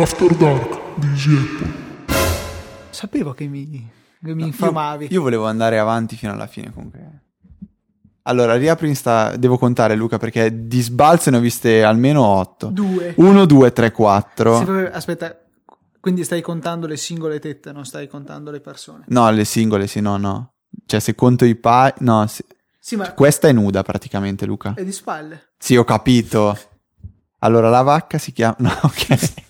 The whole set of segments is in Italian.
After Dark di Easy. Sapevo che mi, che mi infamavi. Io, io volevo andare avanti fino alla fine comunque. Allora, riapri Insta, devo contare Luca perché di sbalzo ne ho viste almeno 8. Due. 1, 2, 3, 4. Sì, proprio- aspetta, quindi stai contando le singole tette, non stai contando le persone. No, le singole, sì, no, no. Cioè, se conto i pa... No, sì. Sì, ma questa è nuda praticamente, Luca. è di spalle. Sì, ho capito. Allora, la vacca si chiama... No, ok.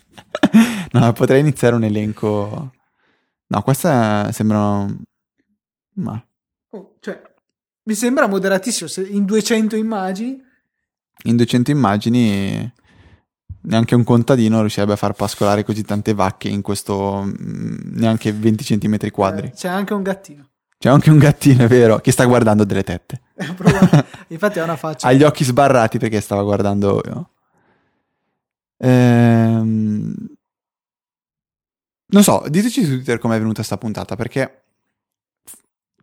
No, potrei iniziare un elenco... No, questa sembra... Ma... Oh, cioè, mi sembra moderatissimo. Se in 200 immagini, In 200 immagini neanche un contadino riuscirebbe a far pascolare così tante vacche in questo mm, neanche 20 cm quadri. eh, c'è anche un gattino. C'è anche un gattino, è vero, che sta guardando delle tette. Provato. Infatti ha una faccia. Ha gli occhi sbarrati perché stava guardando... Ehm... Non so, diteci su Twitter com'è venuta sta puntata, perché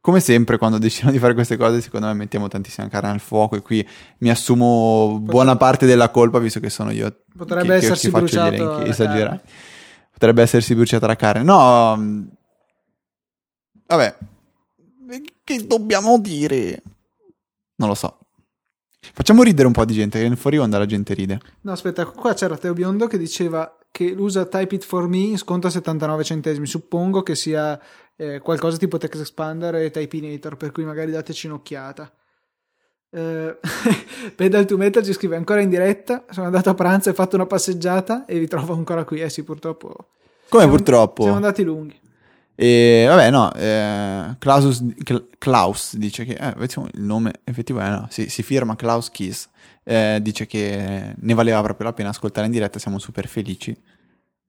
come sempre quando decidiamo di fare queste cose secondo me mettiamo tantissima carne al fuoco e qui mi assumo buona parte della colpa visto che sono io Potrebbe che, che essersi ci faccio gli elenchi esagerati. Potrebbe essersi bruciata la carne. No, mm, vabbè, che dobbiamo dire? Non lo so. Facciamo ridere un po' di gente, che fuori onda la gente ride. No, aspetta, qua c'era Teo Biondo che diceva che l'usa Type It For Me sconta 79 centesimi. Suppongo che sia eh, qualcosa tipo Text Expander e Typinator, per cui magari dateci un'occhiata. Eh, Pedal to Metal ci scrive ancora in diretta. Sono andato a pranzo e ho fatto una passeggiata e vi trovo ancora qui. Eh sì, purtroppo. Come siamo- purtroppo. Siamo andati lunghi. E vabbè, no, eh, Klaus, Klaus dice che, eh, il nome effettivo è, no, sì, si firma Klaus Kiss, eh, dice che ne valeva proprio la pena ascoltare in diretta, siamo super felici,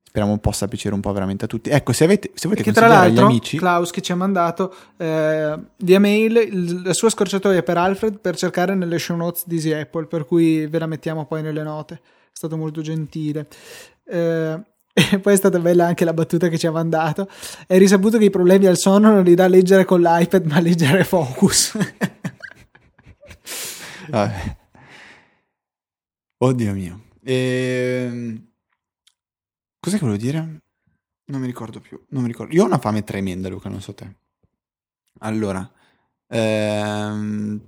speriamo possa piacere un po' veramente a tutti. Ecco, se, avete, se volete Che tra l'altro, amici, Klaus che ci ha mandato eh, via mail il- la sua scorciatoia per Alfred per cercare nelle show notes di Easy Apple, per cui ve la mettiamo poi nelle note. È stato molto gentile. Eh, e poi è stata bella anche la battuta che ci ha mandato. È risaputo che i problemi al sonno non li dà leggere con l'iPad, ma leggere Focus. Vabbè. Oddio mio. Ehm, Cos'è che volevo dire? Non mi ricordo più. Non mi ricordo. Io ho una fame tremenda, Luca, non so te. Allora. ehm,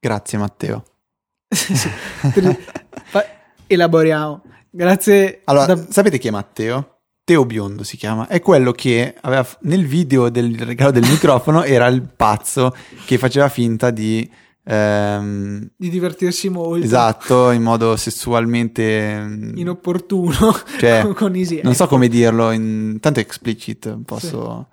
Grazie, Matteo. Sì. Elaboriamo. Grazie. Allora, da- sapete chi è Matteo? Teo Biondo si chiama. È quello che aveva nel video del regalo del microfono era il pazzo che faceva finta di. ehm, di divertirsi molto. esatto, in modo sessualmente. mm, Inopportuno Cioè, con Easy Non so come dirlo, in... tanto è explicit, posso...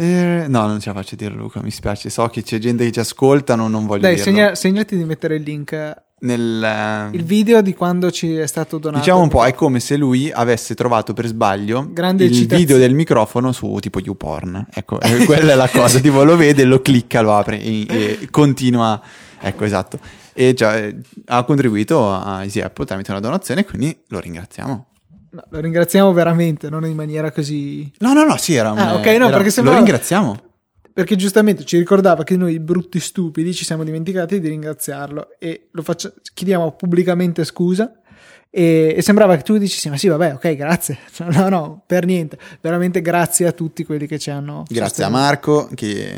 Eh, no, non ce la faccio a dire Luca, mi spiace, so che c'è gente che ci ascolta, non, non voglio Dai, dirlo. segna- segnati di mettere il link. Nel, Il video di quando ci è stato donato. Diciamo un po', è come se lui avesse trovato per sbaglio Grande il eccitazione. video del microfono su tipo YouPorn. Ecco, eh, quella è la cosa, tipo lo vede, lo clicca, lo apre e, e continua. Ecco, esatto. E già eh, ha contribuito a Easy Apple tramite una donazione, quindi lo ringraziamo. No, lo ringraziamo veramente, non in maniera così. No, no, no, sì, era un... Ah, ok, no, era- perché Lo sembrava- ringraziamo. Perché giustamente ci ricordava che noi brutti stupidi ci siamo dimenticati di ringraziarlo e lo faccia- chiediamo pubblicamente scusa. E, e sembrava che tu dicessi: Ma sì, vabbè, ok, grazie. No, no, per niente. Veramente grazie a tutti quelli che ci hanno. Grazie a sostenuto. Marco che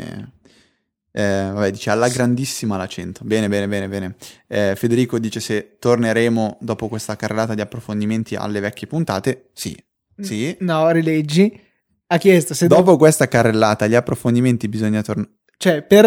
eh, vabbè, dice alla grandissima l'accento. Bene, bene, bene, bene. Eh, Federico dice se torneremo dopo questa carrellata di approfondimenti alle vecchie puntate. Sì, sì. No, rileggi. Ha chiesto se Dopo questa carrellata agli approfondimenti bisogna tornare. Cioè, per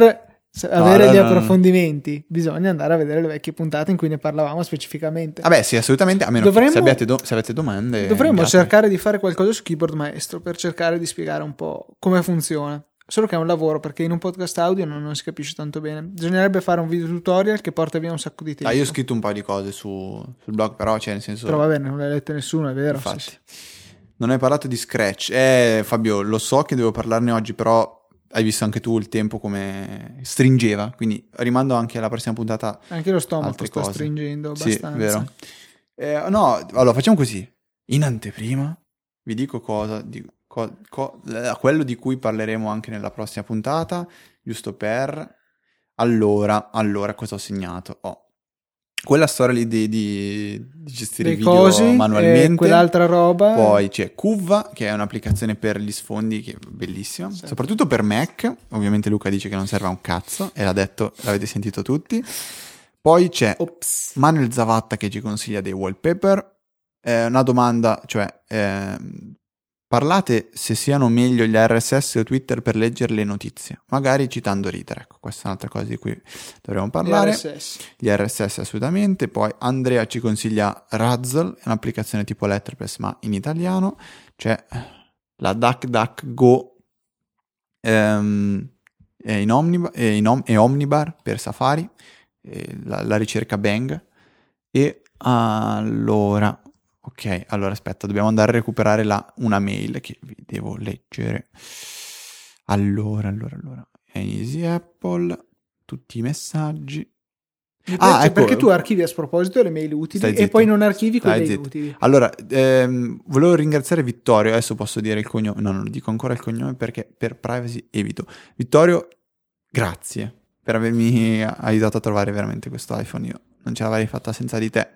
avere no, gli no, no. approfondimenti bisogna andare a vedere le vecchie puntate in cui ne parlavamo specificamente. Vabbè, sì, assolutamente. A meno Dovremmo- che se do- se avete domande. Dovremmo inviate. cercare di fare qualcosa su Keyboard Maestro per cercare di spiegare un po' come funziona. Solo che è un lavoro perché in un podcast audio non, non si capisce tanto bene. Bisognerebbe fare un video tutorial che porta via un sacco di tempo. Ah, io ho scritto un paio di cose su- sul blog, però, cioè, nel senso. Però va bene, non le ha lette nessuno, è vero. Infatti. Sì, sì. Non hai parlato di Scratch. Eh, Fabio, lo so che devo parlarne oggi, però hai visto anche tu il tempo come stringeva, quindi rimando anche alla prossima puntata. Anche lo stomaco sta cose. stringendo Sì, abbastanza. vero. Eh, no, allora facciamo così. In anteprima vi dico cosa, di, co- co- eh, quello di cui parleremo anche nella prossima puntata, giusto per... Allora, allora, cosa ho segnato? Ho quella storia lì di, di, di gestire i video cosi, manualmente. quell'altra roba. Poi c'è Cuvva, che è un'applicazione per gli sfondi che è bellissima, Sì. soprattutto per Mac. Ovviamente Luca dice che non serve a un cazzo e l'ha detto, l'avete sentito tutti. Poi c'è Ops. Manuel Zavatta che ci consiglia dei wallpaper. Eh, una domanda, cioè, ehm, parlate se siano meglio gli RSS o Twitter per leggere le notizie, magari citando Reader. Ecco, questa è un'altra cosa di cui dovremmo parlare. RSS. Gli RSS assolutamente. Poi Andrea ci consiglia Razzle, è un'applicazione tipo Letterpress ma in italiano. C'è la DuckDuckGo ehm, è in, Omnib- è in Om- è Omnibar per Safari, e la, la ricerca Bang. E allora, ok, allora aspetta, dobbiamo andare a recuperare la- una mail che vi devo leggere. Allora, allora, allora. Easy Apple, tutti i messaggi. Ah, ecco. Perché tu archivi a sproposito le mail utili e poi non archivi Stai quelle zitto. inutili. Allora, ehm, volevo ringraziare Vittorio, adesso posso dire il cognome, no, non dico ancora il cognome perché per privacy evito. Vittorio, grazie per avermi aiutato a trovare veramente questo iPhone, io non ce l'avrei fatta senza di te.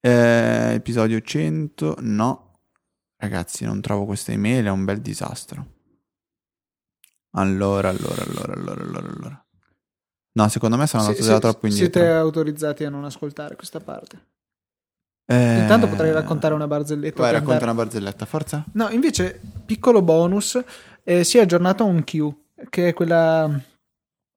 Eh, episodio 100, no, ragazzi, non trovo questa email, è un bel disastro. Allora, allora, allora, allora, allora, allora. No, secondo me sono andato già se- troppo indietro. Siete autorizzati a non ascoltare questa parte. Eh, Intanto potrei raccontare una barzelletta. Vai, racconta andare- una barzelletta, forza. No, invece, piccolo bonus, eh, si è aggiornato un Q, che è quella,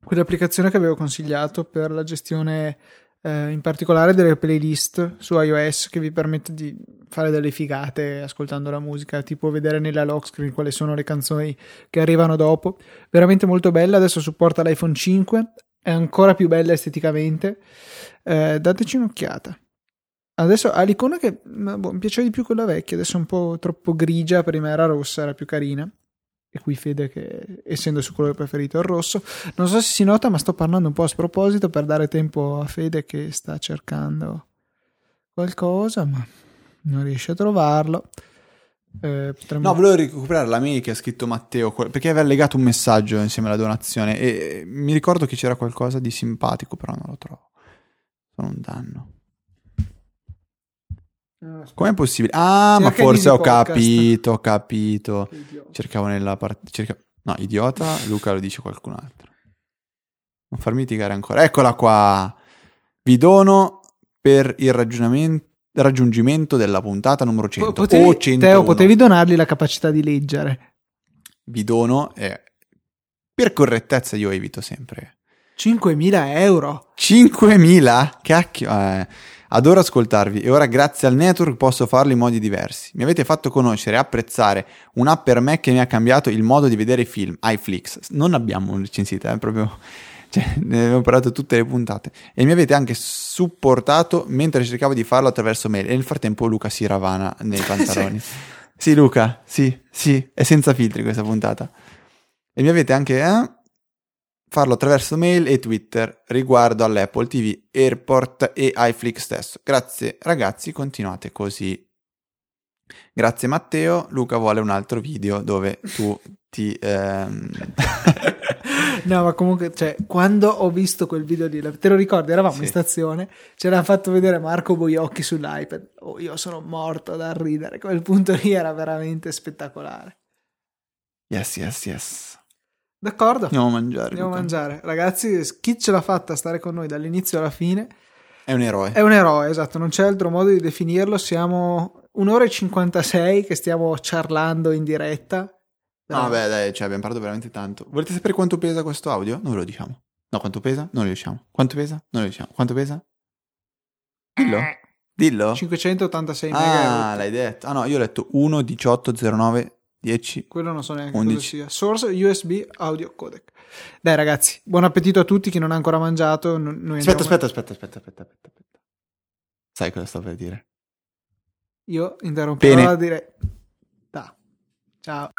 quell'applicazione che avevo consigliato per la gestione eh, in particolare delle playlist su iOS che vi permette di fare delle figate ascoltando la musica, tipo vedere nella lock screen quali sono le canzoni che arrivano dopo. Veramente molto bella, adesso supporta l'iPhone 5, è ancora più bella esteticamente. Eh, dateci un'occhiata. Adesso ha l'icona che boh, mi piaceva di più quella vecchia, adesso è un po' troppo grigia, prima era rossa, era più carina. E qui Fede che essendo suo colore preferito il rosso. Non so se si nota, ma sto parlando un po' a sproposito per dare tempo a Fede che sta cercando qualcosa, ma non riesce a trovarlo. Eh, potremmo- No, volevo recuperare la mail che ha scritto Matteo perché aveva legato un messaggio insieme alla donazione e mi ricordo che c'era qualcosa di simpatico, però non lo trovo. Sono un danno. Aspetta, Com'è possibile? Ah, ma Cerca forse Easy ho Podcast. capito, ho capito. Cercavo nella parte. Cerca... No, idiota, Luca lo dice qualcun altro. Non farmi litigare ancora. Eccola qua. Vi dono per il ragionamento- raggiungimento della puntata numero 100 Po- Potevi, o 101. Teo, potevi donargli la capacità di leggere. Vi dono e per correttezza io evito sempre. 5.000 euro. 5.000? Cacchio. eh. Adoro ascoltarvi e ora grazie al network posso farlo in modi diversi. Mi avete fatto conoscere e apprezzare un'app per me che mi ha cambiato il modo di vedere i film, iFlix. Non abbiamo recensita, è proprio... Cioè, ne abbiamo parlato tutte le puntate. E mi avete anche supportato mentre cercavo di farlo attraverso mail. E nel frattempo Luca si ravana nei pantaloni. sì. Luca, sì, sì, è senza filtri questa puntata. E mi avete anche... eh, farlo attraverso mail e Twitter riguardo all'Apple TV, Airport e iFlix stesso. Grazie ragazzi, continuate così. Grazie Matteo, Luca vuole un altro video dove tu ti... ehm, No, ma comunque, cioè, quando ho visto quel video lì, te lo ricordi? Eravamo Sì. in stazione, c'era fatto vedere Marco Boiocchi sull'iPad. Oh, io sono morto dal ridere. Quel punto lì era veramente spettacolare. yes, yes, yes. D'accordo? Andiamo a mangiare. Andiamo a mangiare. Ragazzi, chi ce l'ha fatta a stare con noi dall'inizio alla fine È un eroe. è un eroe, esatto, non c'è altro modo di definirlo. Siamo un'ora e 56 che stiamo ciarlando in diretta. No, vabbè, dai, cioè, abbiamo parlato veramente tanto. Volete sapere quanto pesa questo audio? Non ve lo diciamo. No, quanto pesa? Non lo diciamo. Quanto pesa? Non lo diciamo. Quanto pesa? Dillo. Dillo. 586 Ah, megahertz. l'hai detto. Ah no, io ho letto 1, 18, 09, 10. Quello non so neanche 11. cosa sia. Source USB audio codec. Dai ragazzi, buon appetito a tutti chi non ha ancora mangiato. Aspetta, aspetta, aspetta, aspetta, aspetta, aspetta, aspetta. Sai cosa sto per dire? Io interromperò Bene. la diretta. Ciao.